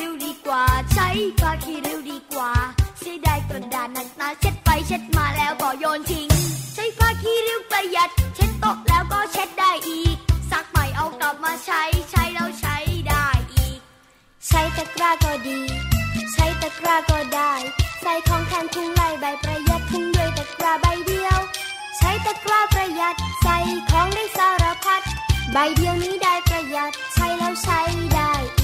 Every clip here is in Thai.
ริ้วดีกว่า ใช้ปากขี้ริ้วดีกว่าใช้ได้ยกระดาษนักหนาเช็ดไปเช็ดมาแล้วก็โยนทิ้ง ใช้ปากขี้ริ้วประหยัด เช็ดโต๊ะแล้วก็เช็ดได้อีกซักใหม่เอากลับมาใช้ใช้แล้วใช้ได้อีก ใช้ตะกร้าก็ดี ใช้ตะกร้าก็ได้ ใส่ของแทนทิ้งไล่ใบประหยัดทิ้งด้วยตะกร้าใบเดียว ใช้ตะกร้าประหยัดใส่ของได้สารพัดใบเดียวนี้ได้ประหยัดใช้แล้วใช้ได้อีก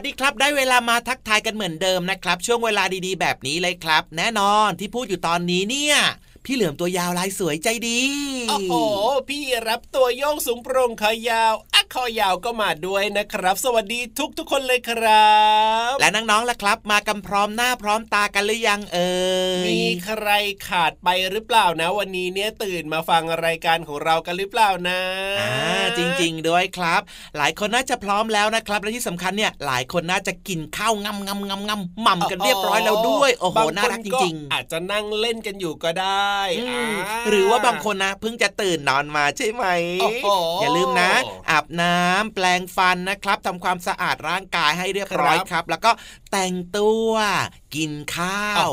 สดีครับ ได้เวลามาทักทายกันเหมือนเดิมนะครับ ช่วงเวลาดีๆ แบบนี้เลยครับ แน่นอนที่พูดอยู่ตอนนี้เนี่ย พี่เหลือมตัวยาวลายสวยใจดี โอ้โห พี่รับตัวโยงสูงโปร่งคอยาวอะคอยาวก็มาด้วยนะครับ สวัสดีทุกทุกคนเลยครับ และน้องๆล่ะครับ มากันพร้อมหน้าพร้อมตากันหรือยังเอ่ย มีใครขาดไปหรือเปล่านะ วันนี้เนี่ยตื่นมาฟังรายการของเรากันหรือเปล่านะอ่าจริงๆด้วยครับ หลายคนน่าจะพร้อมแล้วนะครับ และที่สำคัญเนี่ยหลายคนน่าจะกินข้าวงำงำงำงำหม่ำกันเรียบร้อยแล้วด้วย โอ้โหน่ารักจริง ๆ อาจจะนั่งเล่นกันอยู่ก็ได้หรือว่าบางคนนะเพิ่งจะตื่นนอนมาใช่ไหมอย่าลืมนะ อาบน้ำแปลงฟันนะครับทำความสะอาดร่างกายให้เรียบร้อยครับ แล้วก็แต่งตัวกินข้าว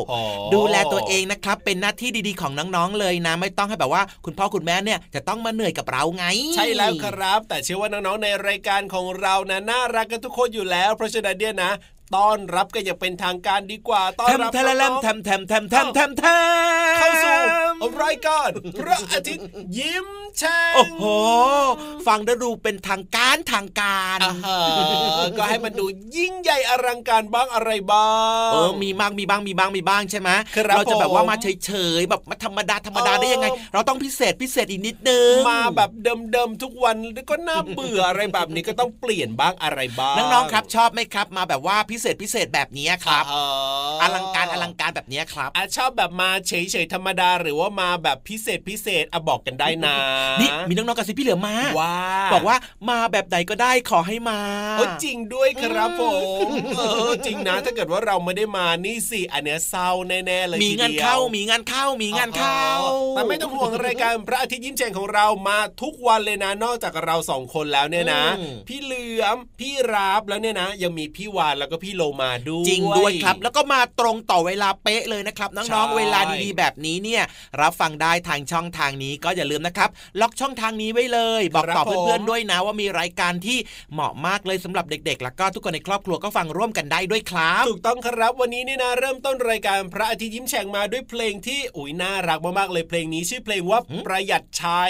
ดูแลตัวเองนะครับ เป็นหน้าที่ดีๆของน้องๆเลยนะ ไม่ต้องให้แบบว่า คุณพ่อคุณแม่เนี่ยจะต้องมาเหนื่อยกับเราไง ใช่แล้วครับ แต่เชื่อว่าน้องๆในรายการของเรานะน่ารักกันทุกคนอยู่แล้ว เพราะฉะนั้นเนี่ยนะ ต้อนรับกันอย่างเป็นทางการดีกว่าต้อนรับน้องๆทำทำทำทำทำทำเข้าสู่รายการพระอาทิตย์ยิ้มแฉ่งโอ้โหฟังดูเป็นทางการทางการก็ให้มันดูยิ่งใหญ่อลังการบ้างอะไรบ้างเออมีบ้างมีบ้างมีบ้างมีบ้างใช่ไหมเราจะแบบว่ามาเฉยๆแบบมาธรรมดาธรรมดาได้ยังไง เราต้องพิเศษพิเศษอีกนิดนึงมาแบบเดิมๆทุกวันก็น่าเบื่ออะไรแบบนี้ก็ต้องเปลี่ยนบ้างอะไรบ้างน้องๆครับ ชอบไหมครับ มาแบบว่าพิเศษพิเศษแบบนี้ครับอลังการอลังการแบบนี้ครับอชอบแบบมาเฉยๆธรรมดาหรือว่ามาแบบพิเศษพิเศษอะบอกกันได้นะนี่มีน้องๆกระซิบพี่เหลือมาว่าบอกว่ามาแบบไหนก็ได้ขอให้มาโอ้จริงด้วยครับผมเออจริงนะ ถ้าเกิดว่าเราไม่ได้มานี่สิอันเนี้ยเศร้าแน่ๆเลยมีงานเข้ามีงานเข้ามีงานเข้าแต่ไม่ต้องห่วงรายการพระอาทิตย์ยิ้มแฉ่งของเรามาทุกวันเลยนะนอกจากเราสองคนแล้วเนี่ยนะ พี่เหลือมพี่ราบแล้วเนี่ยนะ ยังมีพี่วานแล้วก็พี่โลมาด้วยจริงด้วยครับ แล้วก็มาตรงต่อเวลาเป๊ะเลยนะครับน้องๆเวลาดีๆแบบนี้เนี่ยรับฟังได้ทางช่องทางนี้ก็อย่าลืมนะครับ ล็อกช่องทางนี้ไว้เลย บอกต่อเพื่อนๆด้วยนะว่ามีรายการที่เหมาะมากเลยสำหรับเด็กๆ แล้วก็ทุกคนในครอบครัวก็ฟังร่วมกันได้ด้วยครับถูกต้องครับวันนี้นี่นะเริ่มต้นรายการพระอาทิตย์ยิ้มแฉ่งมาด้วยเพลงที่อุ้ยน่ารักมากๆเลยเพลงนี้ชื่อเพลงว่าประหยัดใช้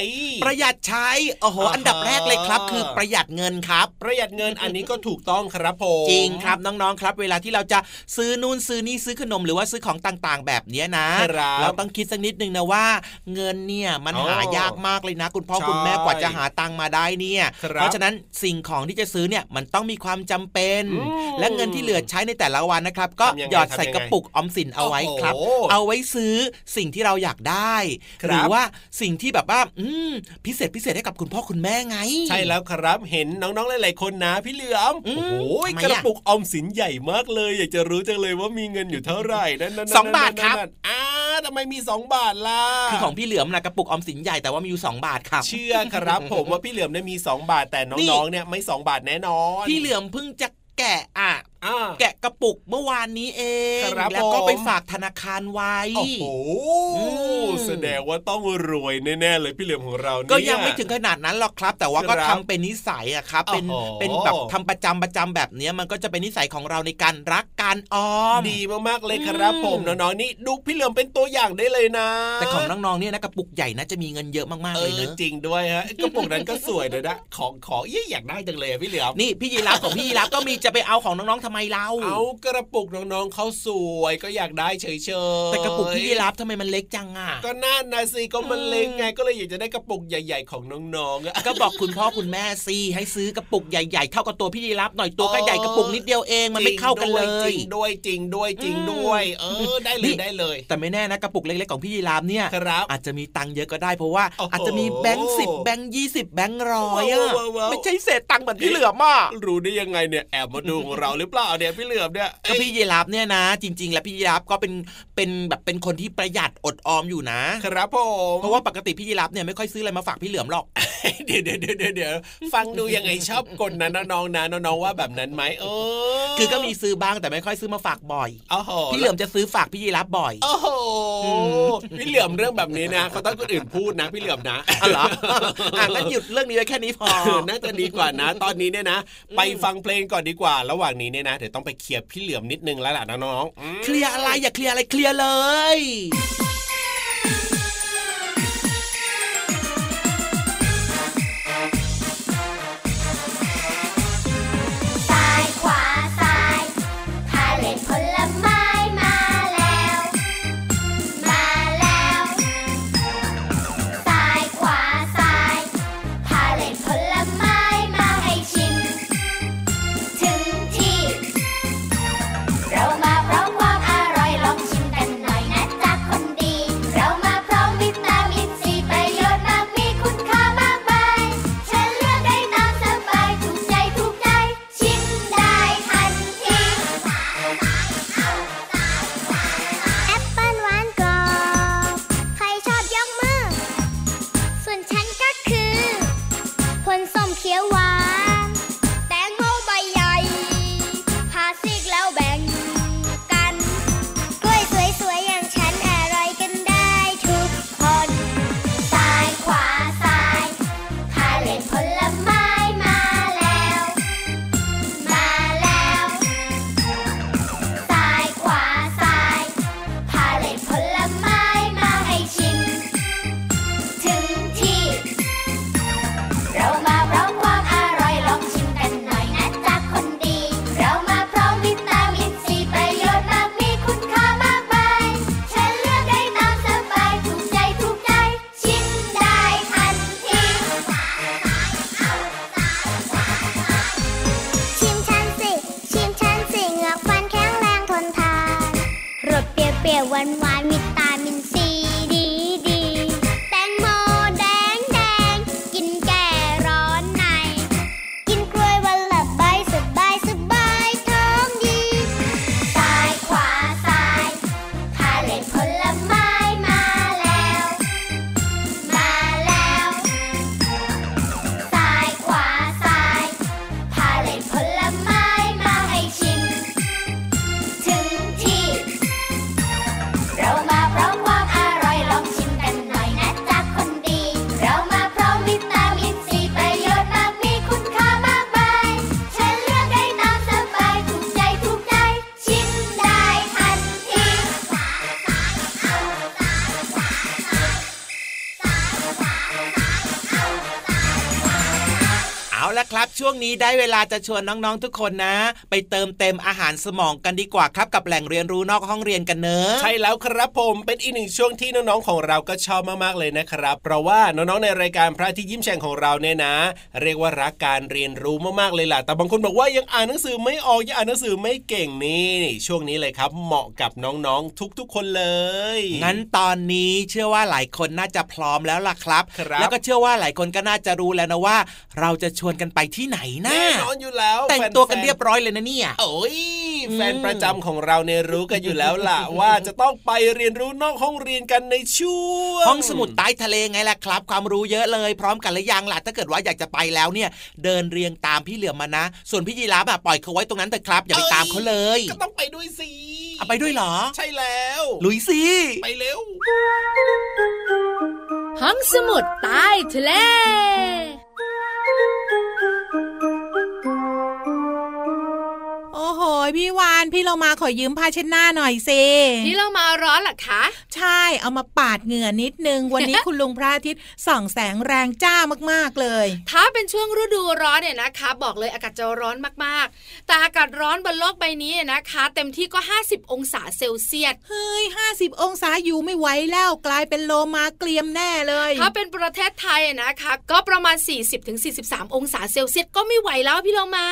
ประหยัดใช้โอ้โหอันดับแรกเลยครับ คือประหยัดเงินครับ ประหยัดเงินอันนี้ก็ถูกต้องครับผมจริงครับน้องๆครับ เวลาที่เราจะซื้อนู่นซื้อนี่ซื้อขนมหรือว่าซื้อของต่างๆ แบบนี้นะ เราต้องคิดสักนิดนึงนะว่า เงินเนี่ยมันหายากมากเลยนะ คุณพ่อคุณแม่กว่าจะหาตังมาได้เนี่ย เพราะฉะนั้นสิ่งของที่จะซื้อเนี่ยมันต้องมีความจำเป็น และเงินที่เหลือใช้ในแต่ละวันนะครับ ก็หยอดใส่กระปุกออมสินเอาไว้ครับ เอาไว้ซื้อสิ่งที่เราอยากได้ หรือว่าสิ่งที่แบบว่าอืพิเศษพิเศษให้กับคุณพ่อคุณแม่ไง ใช่แล้วครับเห็นน้องๆหลายๆคนนะพี่เหลือมโอ้โหกระปุกออมสินใหญ่มากเลย อยากจะรู้จังเลยว่ามีเงินอยู่เท่าไหร่นั่นสองบาทครับอ้าทำไมมี 2 บาทล่ะคือของพี่เหลือมนะกระปุกออมสินใหญ่แต่ว่ามีอยู่ 2 บาทครับ เชื่อครับผมว่าพี่เหลือมเนี่ยมี 2 บาทแต่น้องๆเนี่ยไม่ 2 บาทแน่นอน พี่เหลือมเพิ่งจะแกะอะแกะกระปุกเมื่อวานนี้เองแล้วก็ไปฝากธนาคารไว้โอ้โหแสดงว่าต้องรวยแน่ๆเลยพี่เหลือมของเราก็ยังไม่ถึงขนาดนั้นหรอกครับ แต่ว่าก็ทำเป็นนิสัยอะครับ เป็นเป็นแบบทำประจำประจำแบบนี้มันก็จะเป็นนิสัยของเราในการรักการออมดีมากๆเลยครับผมน้องๆนี่ดูพี่เหลือมเป็นตัวอย่างได้เลยนะ แต่ของน้องๆเนี่ยนะกระปุกใหญ่นะจะมีเงินเยอะมากๆเลยเนอะจริงด้วยฮะกระปุกนั้นก็สวยเลยนะของของยี่อยากได้จังเลยพี่เหลือมนี่พี่ยีรับของพี่ยีรับก็มีจะไปเอาของน้องๆทำไมเราเอากระปุกน้องๆเขาสวยก็อยากได้เฉยๆแต่กระปุกที่รับทำไมมันเล็กจังอะก็น่านะสิก็มันเล็กไงก็เลยอยากจะได้กระปุกใหญ่ ๆ ของน้องๆก็บอกคุณพ่อคุณแม่สิให้ซื้อกระปุกใหญ่ๆ เท่ากับตัวพี่รับหน่อยตัวก็ใหญ่กระปุกนิดเดียวเองมันไม่เข้ากันเลยจริงด้วยจริงด้วยจริงด้วย เออได้เลยได้เลย แต่ไม่แน่นะกระปุกเล็กๆของพี่รับเนี่ยอาจจะมีตังค์เยอะก็ได้เพราะว่าอาจจะมีแบงค์สิบแบงค์ยี่สิบแบงค์ร้อยอะไม่ใช่เศษตังค์เหมือนพี่เหลือมอะรู้ได้ยังไงเนี่ยแอบมาดูเราหรือเปล่าเนี่ยพี่เหลือมเนี่ยก็พี่ยีราฟเนี่ยนะ จริง ๆ แล้วพี่ยีราฟก็เป็นเป็นแบบเป็นคนที่ประหยัดอดออมอยู่นะ ครับผมเพราะว่าปกติพี่ยีราฟเนี่ยไม่ค่อยซื้ออะไรมาฝากพี่เหลือมหรอกเดี๋ยวเดี๋ยวเดี๋ยวเดี๋ยวฟังดูยังไงชอบกลนะน้องๆนะน้องๆว่าแบบนั้นไหมเออคือก็มีซื้อบ้างแต่ไม่ค่อยซื้อมาฝากบ่อยพี่เหลือมจะซื้อฝากพี่ยีราฟบ่อยโอ้โหพี่เหลือมเรื่องแบบนี้นะเขาต้องคนอื่นพูดนะ พี่เหลือมนะอ๋อเหรออะงั้นหยุดเรื่องนี้ไว้แค่นี้พอน่าจะดีกว่านะ ตอนนี้เนี่ยนะ ไปฟังเพลงก่อนดีกว่า ระหว่างนี้เนี่ยนะเดี๋ยวต้องไปเคลียร์พี่เหลือมนิดนึงแล้วล่ะน้องๆเคลียร์อะไรอย่าเคลียร์อะไรเคลียร์เลย นี้ได้เวลาจะชวนน้องๆทุกคนนะ ไปเติมเต็มอาหารสมองกันดีกว่าครับกับแหล่งเรียนรู้นอกห้องเรียนกันเนอะใช่แล้วครับผมเป็นอีกหนึ่งช่วงที่น้องๆของเราก็ชอบมากๆเลยนะครับ เพราะว่าน้องๆในรายการพระที่ยิ้มแฉ่งของเราเนี่ยนะ เรียกว่ารักการเรียนรู้มากๆเลยล่ะแต่บางคนบอกว่ายังอ่านหนังสือไม่ออกยังอ่านหนังสือไม่เก่งนี่ช่วงนี้เลยครับ เหมาะกับน้องๆทุกๆคนเลย งั้นตอนนี้เชื่อว่าหลายคนน่าจะพร้อมแล้วล่ะครับรบแล้วก็เชื่อว่าหลายคนก็น่าจะรู้แล้วนะว่า เราจะชวนกันไปที่ไหนนะแน่นอนอยู่แล้ว แต่งตัวกันเรียบร้อยเลยนะเนี่ยโอ้ยแฟนประจำของเราเนี่ยรู้กันอยู่แล้วล่ะ ว่าจะต้องไปเรียนรู้นอกห้องเรียนกันในช่วงห้องสมุดใต้ทะเลไงล่ะครับ ความรู้เยอะเลยพร้อมกันหรือยังล่ะถ้าเกิดว่าอยากจะไปแล้วเนี่ย เดินเรียงตามพี่เหลือมมานะ ส่วนพี่ยีราฟอะปล่อยเขาไว้ตรงนั้นแต่ครับ อย่าไปตามเขาเลยก็ต้องไปด้วยสิเอาไปด้วยเหรอ ใช่แล้ว ลุยสิไปเร็ว ห้องสมุดใต้ทะเล ยพี่วานพี่เรามาขอยืมผ้าเช็ดหน้าหน่อยสิพี่เรามาร้อนหรอคะ ใช่เอามาปาดเหงื่อนิดนึง วันนี้คุณลุงพระอาทิตย์ส่องแสงแรงจ้ามากๆเลย ถ้าเป็นช่วงฤดูร้อนเนี่ยนะคะ บอกเลยอากาศจะร้อนมากๆ แต่อากาศร้อนบนโลกใบนี้นะคะ เต็มที่ก็ 50 องศาเซลเซียสเฮ้ย50 องศาอยู่ไม่ไหวแล้วกลายเป็นโลมาเกลียมแน่เลย ถ้าเป็นประเทศไทยนะคะ ก็ประมาณ 40-43 องศาเซลเซียสก็ไม่ไหวแล้วพี่เรามา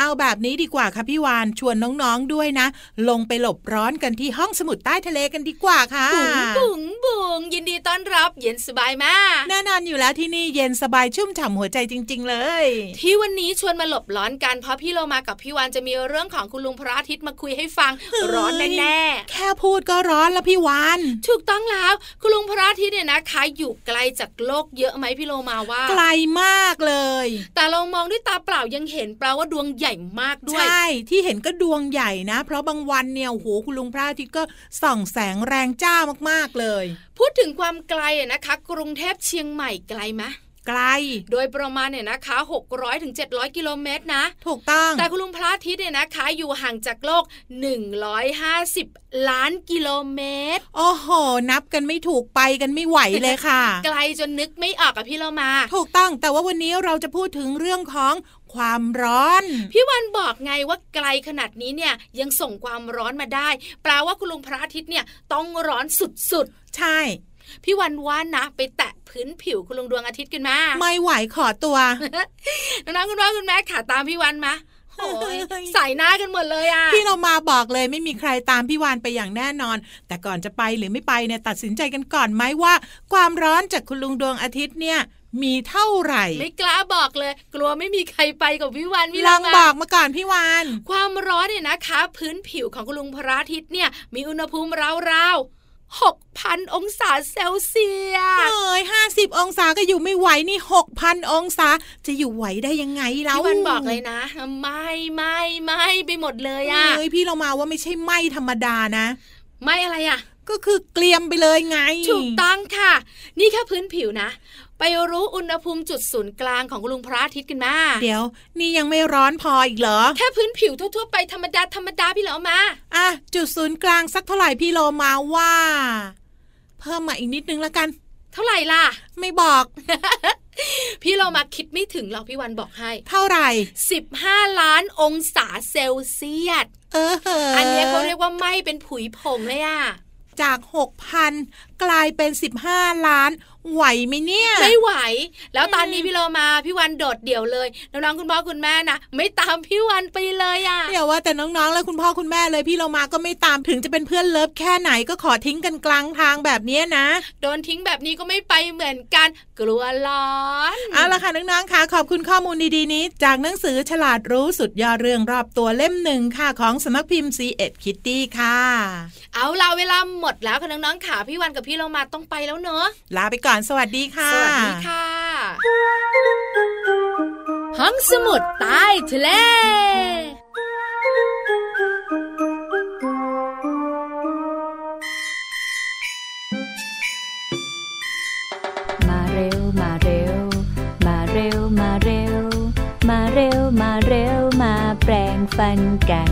เอาแบบนี้ดีกว่าค่ะพี่วานชวนน้องๆด้วยนะ ลงไปหลบร้อนกันที่ห้องสมุดใต้ทะเลกันดีกว่าค่ะบุ๋งบุ๋งบุ๋งยินดีต้อนรับเย็นสบายมากแน่นอนอยู่แล้วที่นี่เย็นสบายชุ่มฉ่ำหัวใจจริง ๆ เลย ที่วันนี้ชวนมาหลบร้อนกันเพราะพี่โลมากับพี่วานจะมีเรื่องของคุณลุงพระอาทิตย์มาคุยให้ฟังร้อนแน่ๆแค่พูดก็ร้อนแล้วพี่วานถูกต้องแล้วคุณลุงพระอาทิตย์เนี่ยนะคะอยู่ไกลจากโลกเยอะไหมพี่โลมาว่า ไกลมากเลย แต่เรามองด้วยตาเปล่ายังเห็นแปลว่าดวงใหญ่มากด้วยใช่ที่เห็นก็ดวงใหญ่นะ เพราะบางวันเนี่ยโหคุณลุงพระอาทิตย์ก็ส่องแสงแรงจ้ามากๆเลย พูดถึงความไกลนะคะ กรุงเทพเชียงใหม่ไกลไหม ไกล โดยประมาณเนี่ยนะคะ 600ถึง700กิโลเมตรนะ ถูกต้อง แต่คุณลุงพระอาทิตย์เนี่ยนะคะ อยู่ห่างจากโลก 150 ล้านกิโลเมตร โอ้โห นับกันไม่ถูกไปกันไม่ไหวเลยค่ะ ไกลจนนึกไม่ออกอะพี่เรามา ถูกต้อง แต่ว่าวันนี้เราจะพูดถึงเรื่องของความร้อน พี่วันบอกไงว่าไกลขนาดนี้เนี่ยยังส่งความร้อนมาได้แปลว่าคุณลุงพระอาทิตย์เนี่ยต้องร้อนสุดๆ ใช่ พี่วันว่านะไปแตะพื้นผิวคุณลุงดวงอาทิตย์กันมาไม่ไหวขอตัวน้องๆคุณพ่อคุณแม่ขาตามพี่วันมาใส่หน้ากันหมดเลยอะพี่เรามาบอกเลยไม่มีใครตามพี่วานไปอย่างแน่นอน แต่ก่อนจะไปหรือไม่ไปเนี่ยตัดสินใจกันก่อนไหมว่า ความร้อนจากคุณลุงดวงอาทิตย์เนี่ยมีเท่าไหร่ ไม่กล้าบอกเลย กลัวไม่มีใครไปกับพี่วานพี่ลองบอกมาก่อนพี่วานความร้อนเนี่ยนะคะ พื้นผิวของคุณลุงพระอาทิตย์เนี่ย มีอุณหภูมิราวๆ หกพันองศาเซลเซียสเอ้ยห้าสิบองศาก็อยู่ไม่ไหวนี่หกพันองศา จะอยู่ไหวได้ยังไงเราพี่วันบอกเลยนะ ไม่ไม่ไม่ไปหมดเลยอะเฮ้ยพี่เรามาว่าไม่ใช่ไหมธรรมดานะ ไม่อะไรอะ ก็คือเกลียมไปเลยไง ถูกต้องค่ะ นี่แค่พื้นผิวนะ ไปรู้อุณหภูมิจุดศูนย์กลางของลุงพระอาทิตย์กันมา เดี๋ยว นี่ยังไม่ร้อนพออีกเหรอ แค่พื้นผิวทั่วๆไปธรรมดาธรรมดาพี่เหลามา อะ จุดศูนย์กลางสักเท่าไหร่พี่โลมาว่า เพิ่มมาอีกนิดนึงแล้วกัน เท่าไหร่ล่ะ ไม่บอก พี่เรามาคิดไม่ถึงหรอกพี่วันบอกให้ เท่าไหร่สิบห้าล้านองศาเซลเซียสเอออันนี้เขาเรียกว่าไหมเป็นผุยผงเลยอะ จากหกพันกลายเป็นสิบห้าล้านไหวไหมเนี่ย ไม่ไหว แล้วตอนนี้พี่โลมาพี่วันโดดเดี่ยวเลยน้องๆคุณพ่อคุณแม่นะไม่ตามพี่วันไปเลยอะเดี๋ยวว่าแต่น้องๆแล้วคุณพ่อคุณแม่เลยพี่โลมาก็ไม่ตามถึงจะเป็นเพื่อนเลิฟแค่ไหนก็ขอทิ้งกันกลางทางแบบนี้นะโดนทิ้งแบบนี้ก็ไม่ไปเหมือนกัน กลัวร้อนเอาละค่ะน้องๆค่ะขอบคุณข้อมูลดีๆนี้ จากหนังสือฉลาดรู้สุดยอดเรื่องรอบตัวเล่มหนึ่งค่ะของสมัครพิมพ์ C ีเอ็ดคิตตี้ค่ะ เอาล่ะเวลาหมดแล้วค่ะน้องๆค่ะพี่วันกับพี่โลมาต้องไปแล้วเนอะลาไปก่อนสวัสดีค่ะ สวัสดีค่ะ ห้องสมุดใต้ทะเลมาเร็วมาเร็วมาเร็วมาเร็วมาเร็วมาเร็วมาแปลงฟันกัน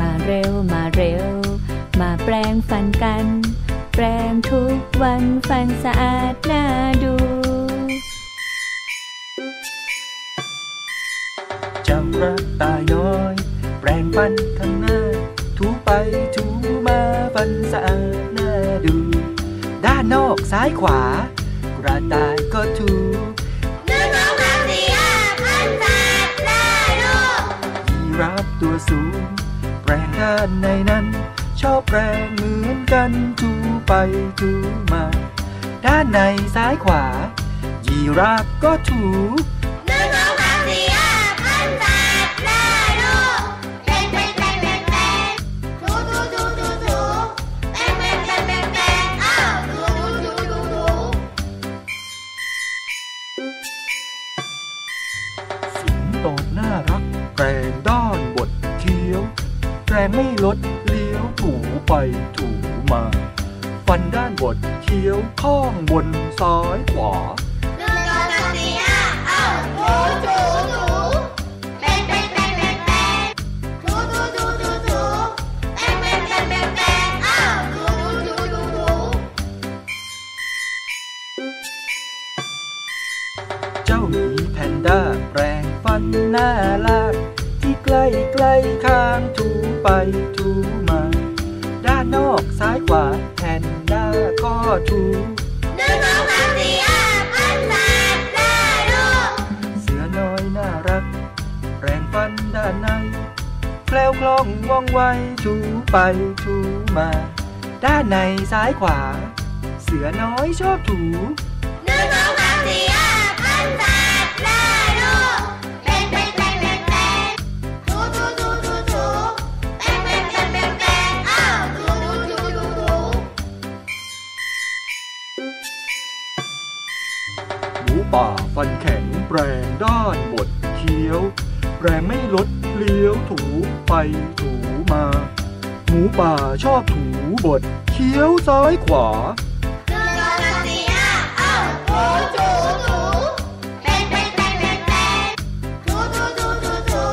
มาเร็วมาเร็ว มาแปลงฟันกัน แปรงทุกวันฟันสะอาดน่าดูกระต่ายน้อย แปรงฟันข้างหน้า ถูไปถูมาฟันสะอาดน่าดู ด้านนอกซ้ายขวากระต่ายก็ถูหนึ่งสองสามสี่ห้าพันแปดได้ลูกยีราฟตัวสูง แปรงด้านในนั้น ชอบแปรงเหมือนกันถูไปถูมา ด้านในซ้ายขวา ยีราฟก็ถูหนึ่งสองสามสี่ห้าพันแปดได้ลูกแปรงแปรงแปรงแปรงแปรงถูถูถูถูถูแปรงแปรงแปรงแปรงแปรงอ้าวถูถูถูถูถูสิงโตน่ารักแปรงด้านบดเคี้ยวแปรงไม่ลดเลี้ยวถู ไปถูมา ฟันด้านบดเคี้ยวข้องบนซ้ายขวาหนึ่งสองสามสี่ห้าอ้าวถูถูถูแปรงแปรงแปรงแปรงแปรงถูถูถูถูถูแปรงแปรงแปรงแปรงแปรงอ้าวถูถูถูถูถูเจ้าหมีแพนด้าแปรงฟันหน้าลากที่ใกล้ใกล้ข้างถูไปถูมาานนอกซ้ายขวาแพนด้าก็ถูหนึ่งสองสามสี่ห้าพันแปดได้ลูกเสือน้อยน่ารัก แปรงฟันด้านในแคล้วคล่องว่องไวถูไปถูมา ด้านในซ้ายขวา เสือน้อยชอบถูหนึ่งสองสามสี่ห้ ป่าฟันแข็งแปรงด้านบดเคี้ยวแปรงไม่ลดเลี้ยวถูไปถูมา หมูป่าชอบถูบดเคี้ยวซ้ายขวาองสามสี่ห้าอ้าวถูถูถูแปรงแปรงแปรงแปรงแปรงถูถูถูถูถู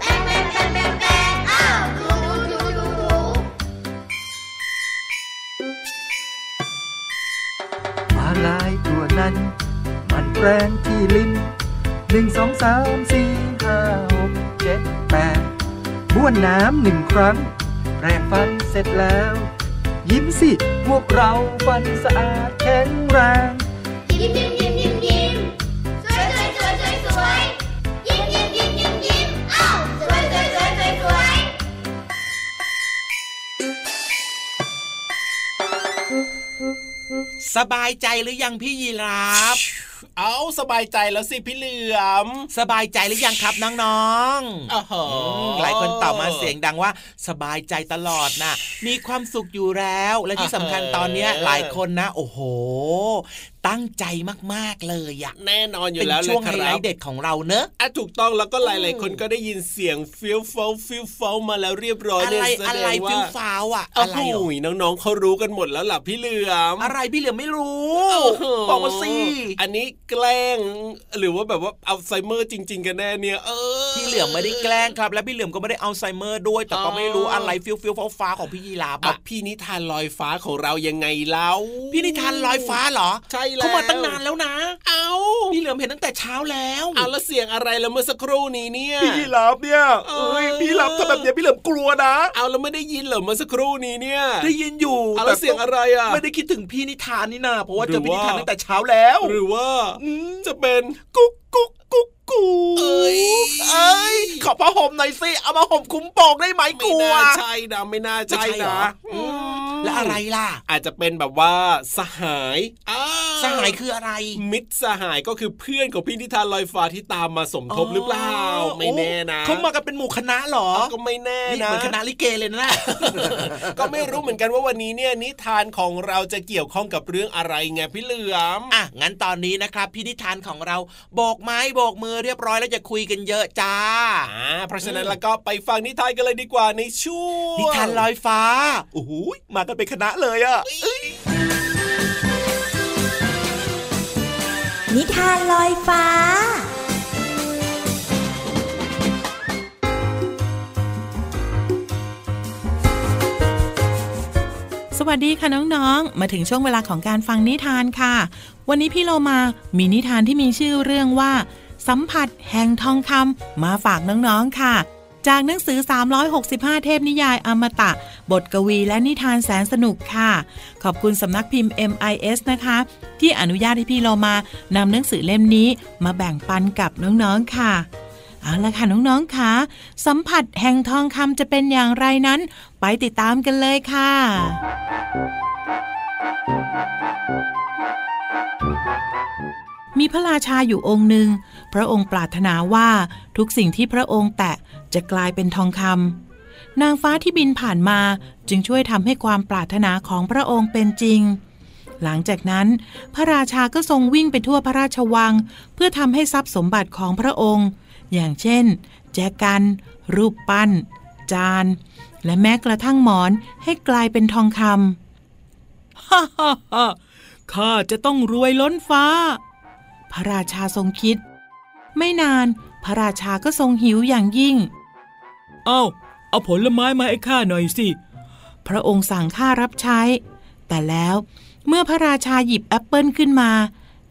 แปรงแปรงแปรงแปรงแปรงอ้าวถูถูถูมาลายตัวนั้น นแปรงที่ลิ้นหนึ่งสองสามสี่ห้าหกเจ็ดแปดบ้วนน้ำหนึ่งครั้ง แปรงฟันเสร็จแล้ว ยิ้มสิ พวกเราฟันสะอาดแข็งแรง ยิ้มยิ้มยิ้มยิ้มยิ้มสวยสวยสวยสวยสวยยิ้มยิ้มยิ้มยิ้มยิ้มอ้าวสวยสวยสวยสวยสวยสบายใจหรือยังพี่ยีราฟ เอาสบายใจแล้วสิพี่เหลือม สบายใจหรือยังครับน้องๆอ้โหหลายคนตอบมาเสียงดังว่า สบายใจตลอดนะมีความสุขอยู่แล้ว และที่สำคัญตอนเนี้ยหลายคนนะ โอ้โหตั้งใจมากๆเลยอะแน่นอนอยู่เป็นแล้วเลช่วยงคไฮไลรับท์เด็ดของเราเนอะอะถูกต้องแล้วก็หลายๆคนก็ได้ยินเสียงฟิลฟลฟิลฟลมาแล้วเรียบร้อยอะเนี่ยไรแสอะดไรงฟิว่าลฟ้าวอะอะอะไรไรเหรอน้องๆเขารู้กันหมดแล้วล่ะพี่เหลือมอะไรพี่เหลือมไม่รู้โอ้โหบอกมาสิอันนี้แกล้งหรือว่าแบบว่าอัลไซเมอร์จริง ๆ กันแน่เนี่ยเออพี่เหลือมไม่ได้แกล้งครับ และพี่เหลือมก็ไม่ได้อัลไซเมอร์ด้วยแต่ก็ไม่รู้อะไรฟิลฟิลฟ้าฟ้าๆของพี่ยีราฟเอาอะพี่นิทานลอยฟ้าของเรายังไงเล่าพี่นิทานลอยฟ้าเหรอใช่แล้วเขามาตั้งนานแล้วนะ เอาพี่เหลือมเห็นตั้งแต่เช้าแล้วเอาแล้วเสียงอะไรแล้วเมื่อสักครู่นี้เนี่ย พี่ยีราฟเนี่ยเอ้ยพี่รับทำแบบเนี้ยพี่เหลิมกลัวนะ เอาแล้วไม่ได้ยินเหรอเมื่อสักครู่นี้เนี่ย ได้ยินอยู่เอาแล้วเสียงอะไรอะ ไม่ได้คิดถึงพี่นิทานนี่นาเพราะว่าหรืเจออพี่นิทานว่าตั้งแต่เช้าแล้ว หรือว่าอืมจะเป็นกุ๊กกุ๊กกุ๊กกูเอ้ยเอ้ยขอผ้าห่มหน่อยสิเอามาห่มคุ้มโปงได้ไหมกไม่ลัวน่าใช่นะไม่น่าใช่ไม่ใช่เหรนะออืมแล้วอะไรล่ะ อาจจะเป็นแบบว่าสหายอ่า สหายคืออะไร มิตรสหายก็คือเพื่อนของพี่นิทานลอยฟ้าที่ตามมาสมทบหรือเปล่าไม่แน่นะเขามากันเป็นหมู่คณะเหรอเอาก็ไม่แน่นี่นะเหมือนคณะลิเกเลยนะก็ไม่รู้เหมือนกันว่าวันนี้เนี่ยนิทานของเราจะเกี่ยวข้องกับเรื่องอะไรไงพี่เหลือมอะงั้นตอนนี้นะครับพี่นิทานของเราโบกไม้โบกมือเรียบร้อยแล้วจะคุยกันเยอะจ้าอ่าเพราะฉะนั้นแล้วก็ไปฟังนิทานกันเลยดีกว่าในช่วงนิทานลอยฟ้าโอ้โหมากันเป็นคณะเลยอะ นิทานลอยฟ้า สวัสดีค่ะน้องๆ มาถึงช่วงเวลาของการฟังนิทานค่ะ วันนี้พี่โลมามีนิทานที่มีชื่อเรื่องว่า สัมผัสแห่งทองคำมาฝากน้องๆค่ะ จากหนังสือ 365 เทพนิยายอมตะ บทกวีและนิทานแสนสนุกค่ะ ขอบคุณสำนักพิมพ์ MIS นะคะ ที่อนุญาตให้พี่เรามานำหนังสือเล่มนี้มาแบ่งปันกับน้องๆค่ะเอาละค่ะน้องๆค่ะสัมผัสแห่งทองคำจะเป็นอย่างไรนั้น ไปติดตามกันเลยค่ะมีพระราชาอยู่องค์หนึ่ง พระองค์ปรารถนาว่าทุกสิ่งที่พระองค์แตะ จะกลายเป็นทองคำนางฟ้าที่บินผ่านมาจึงช่วยทำให้ความปรารถนาของพระองค์เป็นจริง หลังจากนั้น พระราชาก็ทรงวิ่งไปทั่วพระราชวัง เพื่อทำให้ทรัพย์สมบัติของพระองค์ อย่างเช่น แจกัน รูปปั้น จาน และแม้กระทั่งหมอนให้กลายเป็นทองคฮ่าฮ่าฮ่าข้าจะต้องรวยล้นฟ้า พระราชาทรงคิด ไม่นานพระราชาก็ทรงหิวอย่างยิ่ง เอ้า เอาผลไม้มาให้ข้าหน่อยสิ พระองค์สั่งข้ารับใช้ แต่แล้วเมื่อพระราชาหยิบแอปเปิลขึ้นมา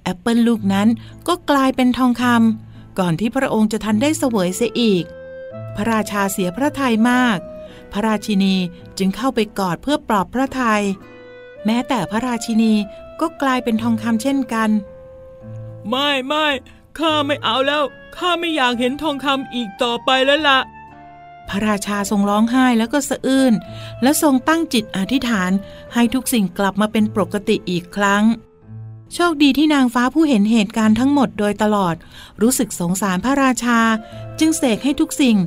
แอปเปิลลูกนั้นก็กลายเป็นทองคำก่อนที่พระองค์จะทันได้เสวยเสียอีก พระราชาเสียพระทัยมาก พระราชินีจึงเข้าไปกอดเพื่อปลอบพระทยัยแม้แต่พระราชินีก็กลายเป็นทองคำเช่นกัน ไม่ไม่ข้าไม่เอาแล้ว ข้าไม่อยากเห็นทองคำอีกต่อไปแล้วละ่ะ พระราชาทรงร้องไห้แล้วก็สะอื้นและทรงตั้งจิตอธิษฐานให้ทุกสิ่งกลับมาเป็นปกติอีกครั้ง โชคดีที่นางฟ้าผู้เห็นเหตุการณ์ทั้งหมดโดยตลอด รู้สึกสงสารพระราชา จึงเสกให้ทุกสิ่ง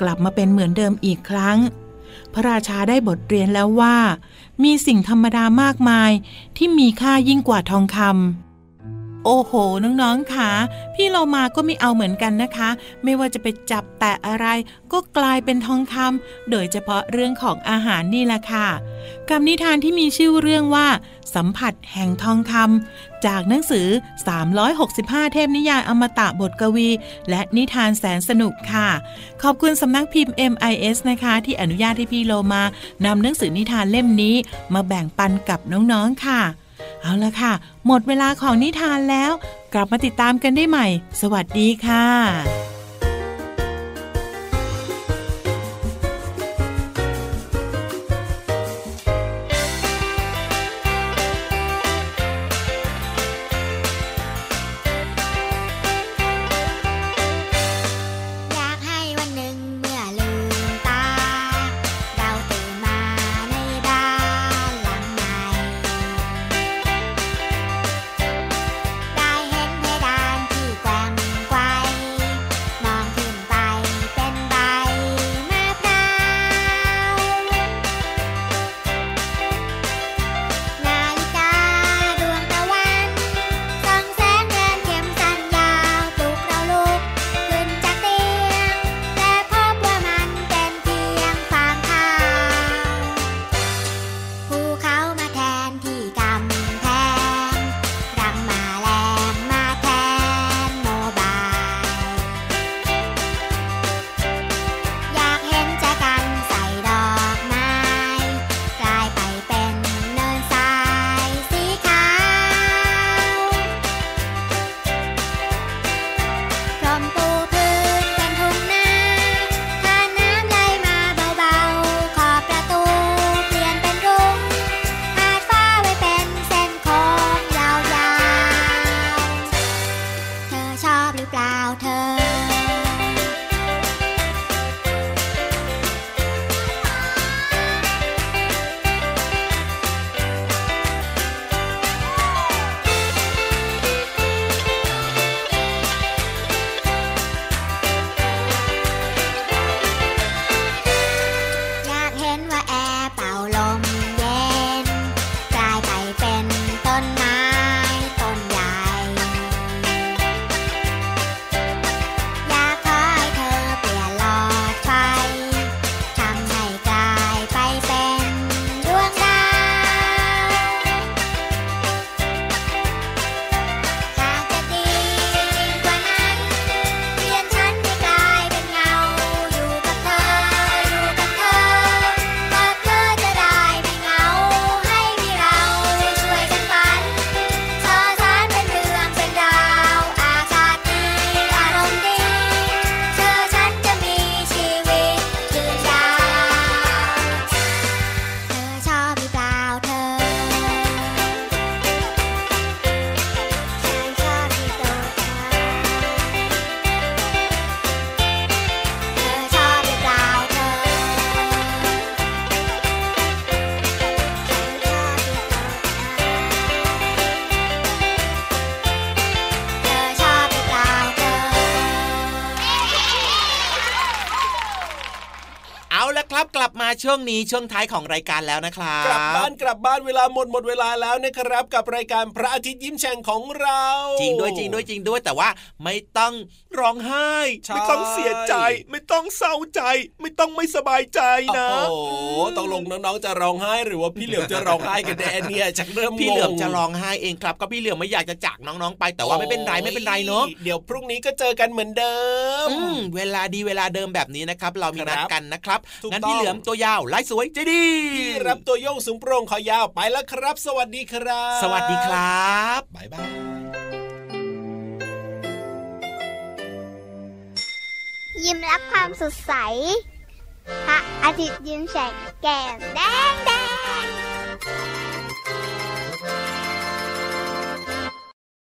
กลับมาเป็นเหมือนเดิมอีกครั้ง พระราชาได้บทเรียนแล้วว่า มีสิ่งธรรมดามากมายที่มีค่ายิ่งกว่าทองคำ โอ้โห น้องๆค่ะ พี่เรามาก็ไม่เอาเหมือนกันนะคะ ไม่ว่าจะไปจับแตะอะไรก็กลายเป็นทองคำโดยเฉพาะเรื่องของอาหารนี่แหละค่ะกับนิทานที่มีชื่อเรื่องว่า สัมผัสแห่งทองคำจากหนังสือ 365 เทพนิยายอมตะบทกวี และนิทานแสนสนุกค่ะ ขอบคุณสำนักพิมพ์ MIS นะคะ ที่อนุญาตให้พี่โลมานำหนังสือนิทานเล่มนี้ มาแบ่งปันกับน้องๆค่ะ เอาละค่ะ หมดเวลาของนิทานแล้ว กลับมาติดตามกันได้ใหม่ สวัสดีค่ะ ห ช่วงนี้ช่วงท้ายของรายการแล้วนะครับกลับบ้านกลับบ้านเวลาหมดหมดเวลาแล้วนะครับ กับรายการพระอาทิตย์ยิ้มแฉ่งของเรา จริงด้วยจริงด้วยจริงด้วยแต่ว่าไม่ต้องร้องไห้ใช่ไม่ต้องเสียใจ ไม่ต้องเศร้าใจ ไม่ต้องไม่สบายใจนะโอ้โหต้องลงน้องๆจะร้องไห้หรือว่าพี่เหลือมจะร้องไห้กันแน่เนี่ยชักเริ่มงงพี่เหลือมจะร้องไห้เองครับ ก็พี่เหลือมไม่อยากจะจากน้องๆไป แต่ว่าไม่เป็นไรไม่เป็นไรเนาะเดี๋ยวพรุ่งนี้ก็เจอกันเหมือนเดิมอืมเวลาดีเวลาเดิมแบบนี้นะครับ เรามีนัดครับกันนะครับถูกงั้นต้องพี่เหลือมตัวยาวลายสวยใจดีพี่รับตัวโยงสูงโปร่งขอยาวไปแล้วครับ สวัสดีครับ สวัสดีครับบ๊ายบายยิ้มรับความสดใสพระอาทิตย์ยิ้มแฉกแก้มแดงแด